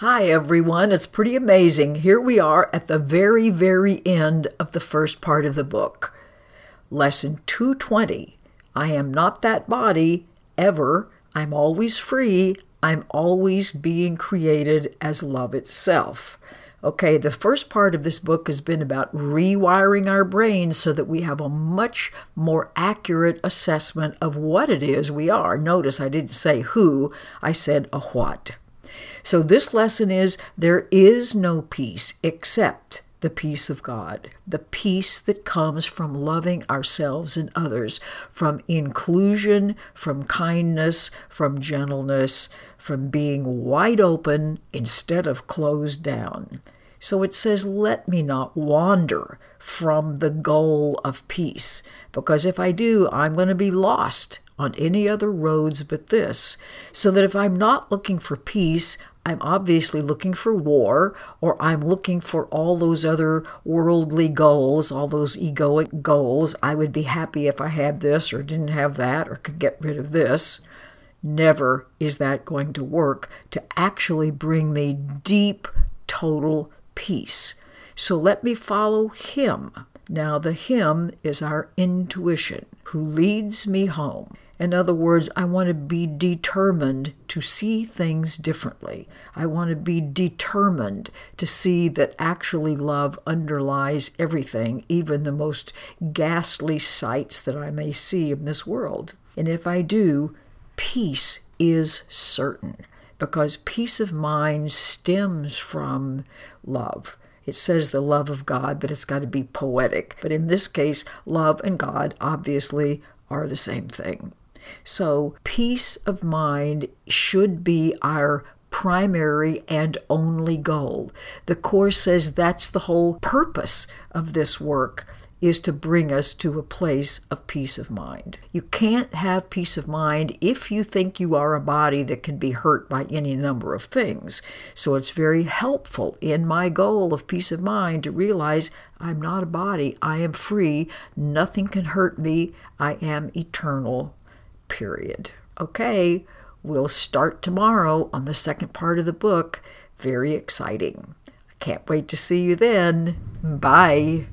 Hi, everyone. It's pretty amazing. Here we are at the very, very end of the first part of the book. Lesson 220 I am not that body, ever. I'm always free. I'm always being created as love itself. Okay, the first part of this book has been about rewiring our brains so that we have a much more accurate assessment of what it is we are. Notice I didn't say who, I said a what. So, this lesson is there is no peace except the peace of God, the peace that comes from loving ourselves and others, from inclusion, from kindness, from gentleness, from being wide open instead of closed down. So it says, Let me not wander from the goal of peace, because if I do, I'm going to be lost on any other roads but this. So that if I'm not looking for peace, I'm obviously looking for war, or I'm looking for all those other worldly goals, all those egoic goals. I would be happy if I had this, or didn't have that, or could get rid of this. Never is that going to work to actually bring me deep, total peace. So let me follow Him. Now, the Him is our intuition, who leads me home. In other words, I want to be determined to see things differently. I want to be determined to see that actually love underlies everything, even the most ghastly sights that I may see in this world. And if I do, peace is certain because peace of mind stems from love. It says the love of God, but it's got to be poetic. But in this case, love and God obviously are the same thing. So, peace of mind should be our primary and only goal. The Course says that's the whole purpose of this work is to bring us to a place of peace of mind. You can't have peace of mind if you think you are a body that can be hurt by any number of things. So it's very helpful in my goal of peace of mind to realize I'm not a body, I am free, nothing can hurt me, I am eternal period. Okay, we'll start tomorrow on the second part of the book. Very exciting. I can't wait to see you then. Bye.